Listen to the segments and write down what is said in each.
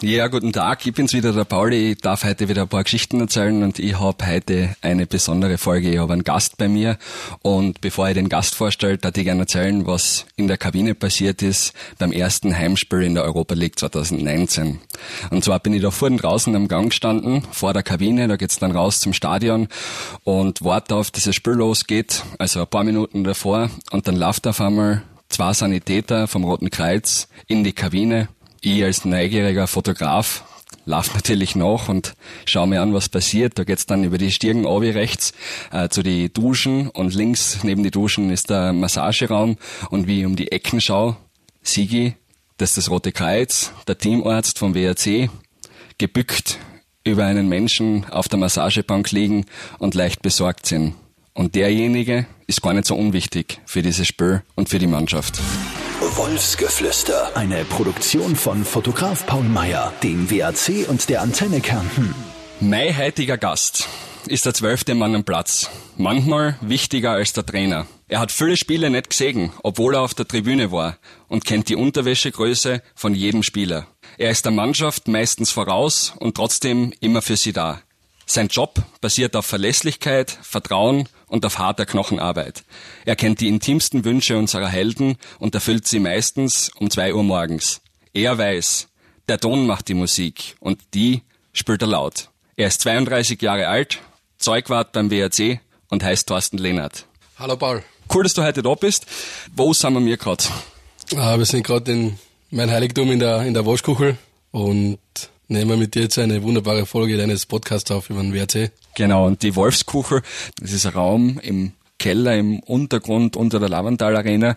Ja, guten Tag, ich bin's wieder, der Pauli. Ich darf heute wieder ein paar Geschichten erzählen und ich habe heute eine besondere Folge. Ich habe einen Gast bei mir und bevor ich den Gast vorstelle, darf ich gerne erzählen, was in der Kabine passiert ist beim ersten Heimspiel in der Europa League 2019. Und zwar bin ich da vorne draußen am Gang gestanden, vor der Kabine, da geht's dann raus zum Stadion und warte auf, dass das Spiel losgeht, also ein paar Minuten davor und dann läuft auf einmal zwei Sanitäter vom Roten Kreuz in die Kabine ich als neugieriger Fotograf laufe natürlich nach und schaue mir an, was passiert. Da geht's dann über die Stirn obi rechts äh, zu die Duschen und links neben die Duschen ist der Massageraum und wie ich um die Ecken schaue, Sigi, das ist das Rote Kreuz, der Teamarzt vom WRC, gebückt über einen Menschen auf der Massagebank liegen und leicht besorgt sind. Und derjenige ist gar nicht so unwichtig für dieses Spiel und für die Mannschaft. Wolfsgeflüster. Eine Produktion von Fotograf Paul Meyer, dem WAC und der Antenne Kärnten. Mein heutiger Gast ist der zwölfte Mann am Platz. Manchmal wichtiger als der Trainer. Er hat viele Spiele nicht gesehen, obwohl er auf der Tribüne war und kennt die Unterwäschegröße von jedem Spieler. Er ist der Mannschaft meistens voraus und trotzdem immer für sie da. Sein Job basiert auf Verlässlichkeit, Vertrauen und auf harter Knochenarbeit. Er kennt die intimsten Wünsche unserer Helden und erfüllt sie meistens um zwei Uhr morgens. Er weiß, der Ton macht die Musik und die spielt er laut. Er ist 32 Jahre alt, Zeugwart beim WRC und heißt Thorsten Lehnert. Hallo Paul. Cool, dass du heute da bist. Wo sind wir gerade? Ah, wir sind gerade in mein Heiligtum in der, in der Waschkuchel und nehmen mit dir jetzt eine wunderbare Folge deines Podcasts auf über den WRC. Genau, und die Wolfskuchel, das ist ein Raum im Keller im Untergrund unter der Lavantal Arena.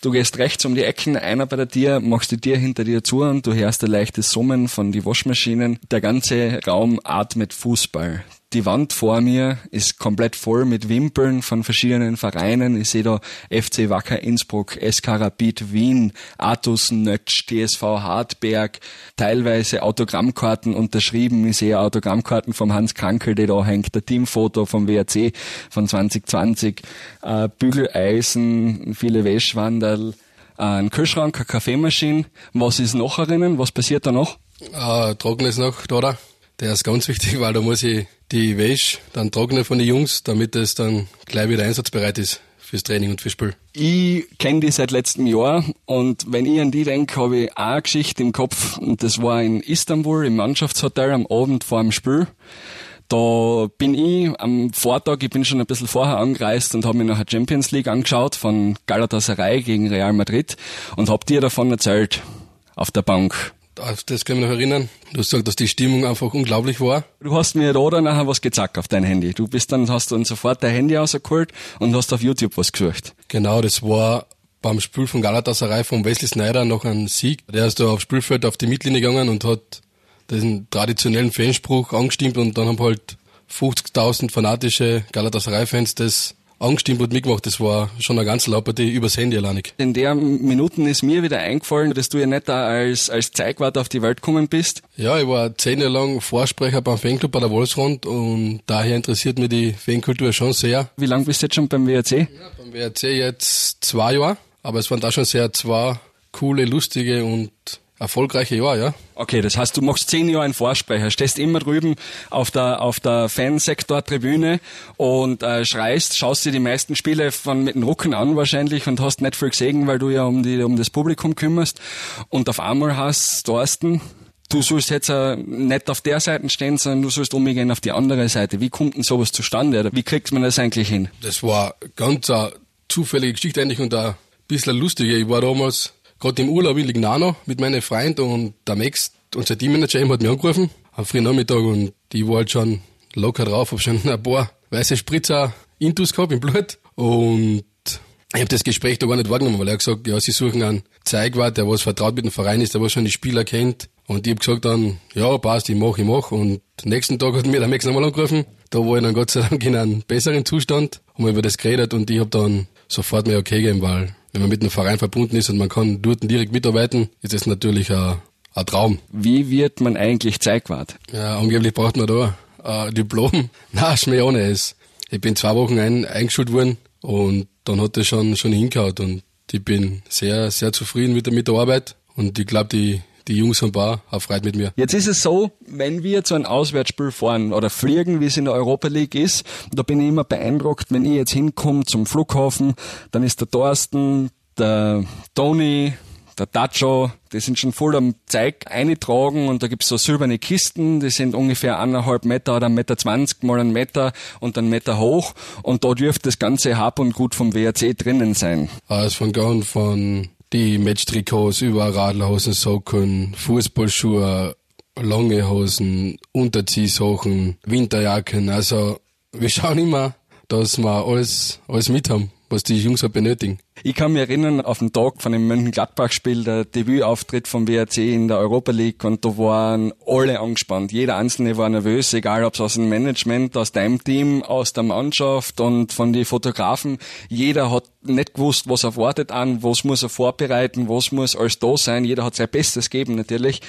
Du gehst rechts um die Ecken, einer bei der Tür, machst die Tür hinter dir zu und du hörst ein leichtes Summen von die Waschmaschinen. Der ganze Raum atmet Fußball. Die Wand vor mir ist komplett voll mit Wimpeln von verschiedenen Vereinen. Ich sehe da FC Wacker Innsbruck, SK Rapid Wien, Atus Nötsch, TSV Hartberg, teilweise Autogrammkarten unterschrieben. Ich sehe Autogrammkarten vom Hans Krankel, die da hängt, der Teamfoto vom WRC von 2020, äh, Bügeleisen, viele Wäschwanderl, äh, ein Kühlschrank, eine Kaffeemaschine. Was ist noch erinnern? Was passiert da noch? Äh, ist noch da. Der ist ganz wichtig, weil da muss ich die Wäsche dann trocknen von den Jungs, damit es dann gleich wieder einsatzbereit ist fürs Training und fürs Spiel. Ich kenne die seit letztem Jahr und wenn ich an die denke, habe ich auch eine Geschichte im Kopf und das war in Istanbul im Mannschaftshotel am Abend vor dem Spiel. Da bin ich am Vortag, ich bin schon ein bisschen vorher angereist und habe mir nachher Champions League angeschaut von Galatasaray gegen Real Madrid und habe dir davon erzählt auf der Bank das kann ich mich noch erinnern. Du hast gesagt, dass die Stimmung einfach unglaublich war. Du hast mir da oder nachher was gezackt auf dein Handy. Du bist dann, hast dann sofort dein Handy rausgeholt und hast auf YouTube was gesucht. Genau, das war beim Spiel von Galatasaray von Wesley Snyder noch ein Sieg. Der ist da aufs Spielfeld auf die Mittellinie gegangen und hat diesen traditionellen Fanspruch angestimmt und dann haben halt 50.000 fanatische Galatasaray-Fans das angestimmt und mitgemacht. Das war schon eine ganz Partie übers Handy alleinig. In der Minuten ist mir wieder eingefallen, dass du ja nicht da als, als Zeigwart auf die Welt gekommen bist. Ja, ich war zehn Jahre lang Vorsprecher beim Fanclub bei der Wolfsrund und daher interessiert mich die Fankultur schon sehr. Wie lange bist du jetzt schon beim WRC? Ja, beim WRC jetzt zwei Jahre, aber es waren da schon sehr zwei coole, lustige und erfolgreiche Jahr, ja. Okay, das heißt, du machst zehn Jahre einen Vorsprecher, stehst immer drüben auf der auf der Fansektor-Tribüne und äh, schreist, schaust dir die meisten Spiele von mit dem Rücken an wahrscheinlich und hast nicht viel gesehen, weil du ja um die um das Publikum kümmerst. Und auf einmal hast Thorsten, du sollst jetzt äh, nicht auf der Seite stehen, sondern du sollst umgehen auf die andere Seite. Wie kommt denn sowas zustande? Oder wie kriegt man das eigentlich hin? Das war ganz eine zufällige Geschichte eigentlich und ein bisschen lustige. Ich war damals gerade im Urlaub in Lignano mit meinen Freunden und der Max, unser Teammanager, hat mich angerufen am frühen Nachmittag und ich war halt schon locker drauf, hab schon ein paar weiße Spritzer Intus gehabt im Blut und ich habe das Gespräch da gar nicht wahrgenommen, weil er hat gesagt, ja, sie suchen einen Zeigwart, der was vertraut mit dem Verein ist, der was schon die Spieler kennt. Und ich hab gesagt dann, ja, passt, ich mach, ich mach. Und nächsten Tag hat mir der Max nochmal angerufen. Da war ich dann Gott sei Dank in einem besseren Zustand, haben wir über das geredet und ich hab dann sofort mir okay gegeben, weil wenn man mit einem Verein verbunden ist und man kann dort direkt mitarbeiten, ist das natürlich ein, ein Traum. Wie wird man eigentlich Zeigwart? Ja, angeblich braucht man da ein Diplom. Na, schmäh ohne es. Ich bin zwei Wochen ein, eingeschult worden und dann hat das schon, schon hingehauen und ich bin sehr, sehr zufrieden mit der, mit der Arbeit und ich glaube, die, die Jungs haben Bar, auch freut mit mir. Jetzt ist es so, wenn wir zu einem Auswärtsspiel fahren oder fliegen, wie es in der Europa League ist, da bin ich immer beeindruckt, wenn ich jetzt hinkomme zum Flughafen, dann ist der Thorsten, der Toni, der Dacho, die sind schon voll am Zeug eingetragen und da gibt's so silberne Kisten, die sind ungefähr eineinhalb Meter oder ein Meter zwanzig mal einen Meter und einen Meter hoch und da dürfte das ganze Hab und Gut vom WRC drinnen sein. Also von Gauen von die Matchtrikots über Radlerhosen, Socken, Fußballschuhe, lange Hosen, Unterziehsachen, Winterjacken, also wir schauen immer, dass wir alles, alles mit haben, was die Jungs halt benötigen. Ich kann mich erinnern, auf den Tag von dem Mönchengladbach-Spiel, der Debütauftritt vom WRC in der Europa League und da waren alle angespannt. Jeder Einzelne war nervös, egal ob es aus dem Management, aus deinem Team, aus der Mannschaft und von den Fotografen. Jeder hat nicht gewusst, was erwartet an, was muss er vorbereiten, was muss alles da sein. Jeder hat sein Bestes gegeben natürlich.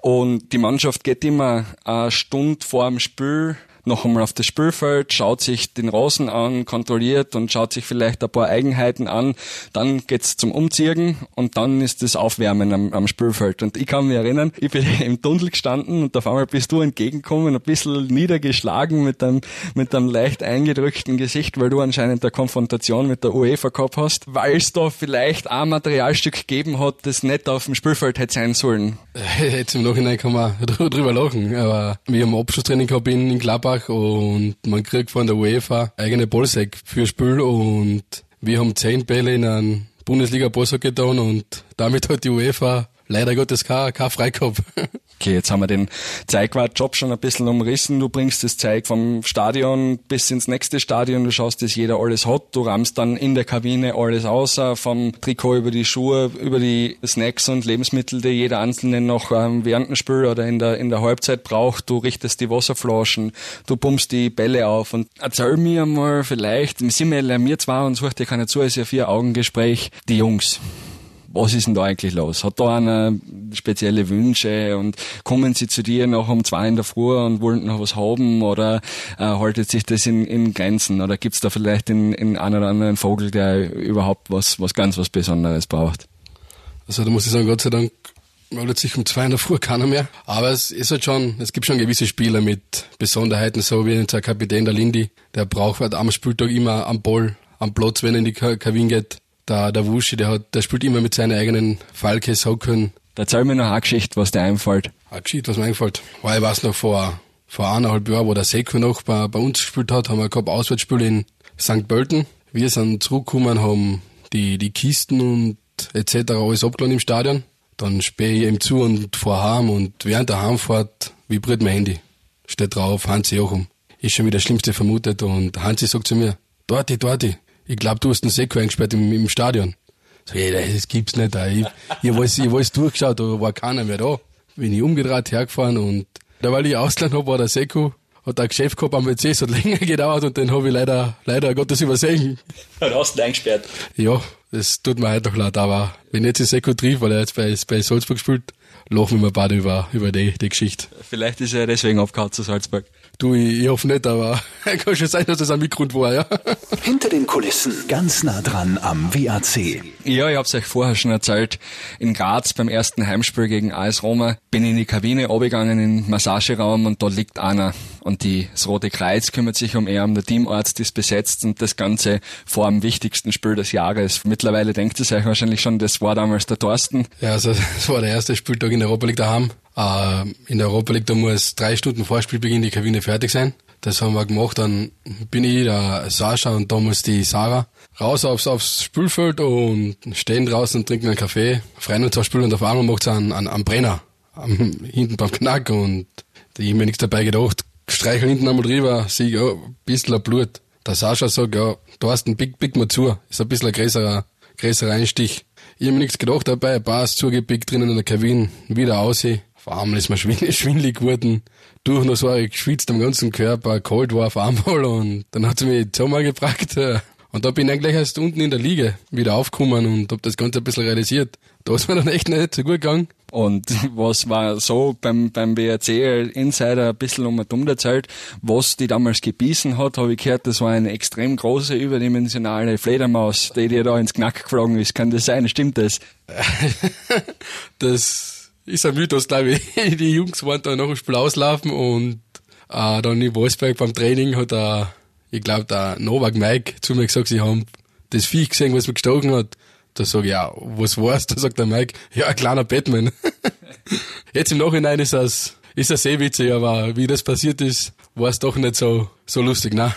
Und die Mannschaft geht immer eine Stunde vor dem Spiel noch einmal auf das Spielfeld, schaut sich den Rasen an, kontrolliert und schaut sich vielleicht ein paar Eigenheiten an. Dann geht's zum Umziehen und dann ist das Aufwärmen am, am Spielfeld. Und ich kann mich erinnern, ich bin im Tunnel gestanden und auf einmal bist du entgegengekommen, ein bisschen niedergeschlagen mit einem, mit einem leicht eingedrückten Gesicht, weil du anscheinend eine Konfrontation mit der UEFA gehabt hast, weil es da vielleicht ein Materialstück gegeben hat, das nicht auf dem Spielfeld hätte sein sollen. Jetzt im Nachhinein kann man drüber lachen, aber wir haben Abschlusstraining gehabt in, in Gladbach Gladbach und man kriegt von der UEFA eigene Ballsack für Spiel und wir haben zehn Bälle in einen Bundesliga-Ballsack getan und damit hat die UEFA leider Gottes kein, kein frei gehabt. Okay, jetzt haben wir den Zeigwart-Job schon ein bisschen umrissen. Du bringst das Zeug vom Stadion bis ins nächste Stadion. Du schaust, dass jeder alles hat. Du rammst dann in der Kabine alles aus, vom Trikot über die Schuhe, über die Snacks und Lebensmittel, die jeder Einzelne noch ähm, während dem Spiel oder in der, in der Halbzeit braucht. Du richtest die Wasserflaschen, du pumpst die Bälle auf und erzähl mir mal vielleicht, sind wir, wir zwei und sucht dir keiner zu, ist ja vier Augengespräch, die Jungs was ist denn da eigentlich los? Hat da einer spezielle Wünsche und kommen sie zu dir noch um zwei in der Früh und wollen noch was haben oder äh, haltet sich das in, in Grenzen oder gibt's da vielleicht in, in einen oder anderen Vogel, der überhaupt was, was ganz was Besonderes braucht? Also da muss ich sagen, Gott sei Dank meldet sich um zwei in der Früh keiner mehr. Aber es ist halt schon, es gibt schon gewisse Spieler mit Besonderheiten, so wie der Kapitän der Lindy, der braucht halt am Spieltag immer am Ball, am Platz, wenn er in die Kabine geht der, der Wuschi, der hat, der spielt immer mit seinen eigenen Falke, Socken. Da erzähl mir noch eine Geschichte, was dir einfällt. Eine Geschichte, was mir einfällt. Weil ich weiß noch vor, vor eineinhalb Jahren, wo der Seko noch bei, bei uns gespielt hat, haben wir gehabt Auswärtsspiel in St. Pölten. Wir sind zurückgekommen, haben die, die Kisten und etc. alles abgeladen im Stadion. Dann spähe ich ihm zu und fahr heim und während der Heimfahrt vibriert mein Handy. Steht drauf, Hansi Jochum. Ist schon wieder das Schlimmste vermutet und Hansi sagt zu mir, Dorti, Dorti, ich glaube, du hast einen Seko eingesperrt im, im Stadion. So, hey, das gibt's nicht. Ich, ich weiß, ich weiß durchgeschaut, da war keiner mehr da. Bin ich umgedreht, hergefahren und da, weil ich Ausland hab, war der Seko, hat ein Geschäft gehabt am WC, es hat länger gedauert und den habe ich leider, leider Gottes übersehen. Hat hast eingesperrt? Ja, das tut mir heute noch leid, aber wenn jetzt den Seko trifft, weil er jetzt bei, bei Salzburg spielt, lachen wir beide über, über die, die Geschichte. Vielleicht ist er deswegen aufgehauen zu Salzburg. Du, ich, ich hoffe nicht, aber kann schon sein, dass das ein Mitgrund war, ja. Hinter den Kulissen, ganz nah dran am WAC. Ja, ich hab's euch vorher schon erzählt. In Graz beim ersten Heimspiel gegen AS Roma bin ich in die Kabine abgegangen, in den Massageraum und da liegt einer. Und die, das Rote Kreuz kümmert sich um er, um der Teamarzt ist besetzt und das Ganze vor dem wichtigsten Spiel des Jahres. Mittlerweile denkt es euch wahrscheinlich schon, das war damals der Thorsten. Ja, also das war der erste Spieltag in der Europa League daheim. Äh, in der Europa League, da muss drei Stunden vor Spielbeginn die Kabine fertig sein. Das haben wir gemacht. Dann bin ich, der Sascha und da muss die Sarah raus aufs, aufs Spülfeld und stehen draußen und trinken einen Kaffee, freuen uns aufs Spiel und auf einmal macht es einen, einen, einen Brenner am, hinten beim Knack und ich hab mir nichts dabei gedacht. Streicheln hinten einmal drüber, sehe ja, ein bisschen Blut. Der Sascha sagt, ja, du hast einen Big, Big mal zu. Ist ein bisschen ein größerer, größerer Einstich. Ich hab mir nichts gedacht dabei, passt, zugepickt drinnen in der Kabine, wieder aussehen. Vor allem ist mir schwindelig geworden. Durch noch so geschwitzt am ganzen Körper, kalt war auf einmal und dann hat sie mich zusammengebracht. Äh, und da bin ich eigentlich erst unten in der Liege wieder aufgekommen und hab das Ganze ein bisschen realisiert. Da ist mir dann echt nicht so gut gegangen. Und was war so beim, beim BRC Insider ein bisschen um dumm erzählt, was die damals gebissen hat, habe ich gehört, das war eine extrem große, überdimensionale Fledermaus, die dir da ins Knack geflogen ist. Kann das sein? Stimmt das? das ist ein Mythos, glaube ich. Die Jungs waren da nach dem Spiel auslaufen und äh, dann in Wolfsberg beim Training hat er, ich glaube, der Novak Mike zu mir gesagt, sie haben das Viech gesehen, was mir gestochen hat. Da sage ich, ja, was war's? Da sagt der Mike, ja, ein kleiner Batman. Jetzt im Nachhinein ist das, ist das sehr witzig, aber wie das passiert ist, war es doch nicht so, so lustig, ne?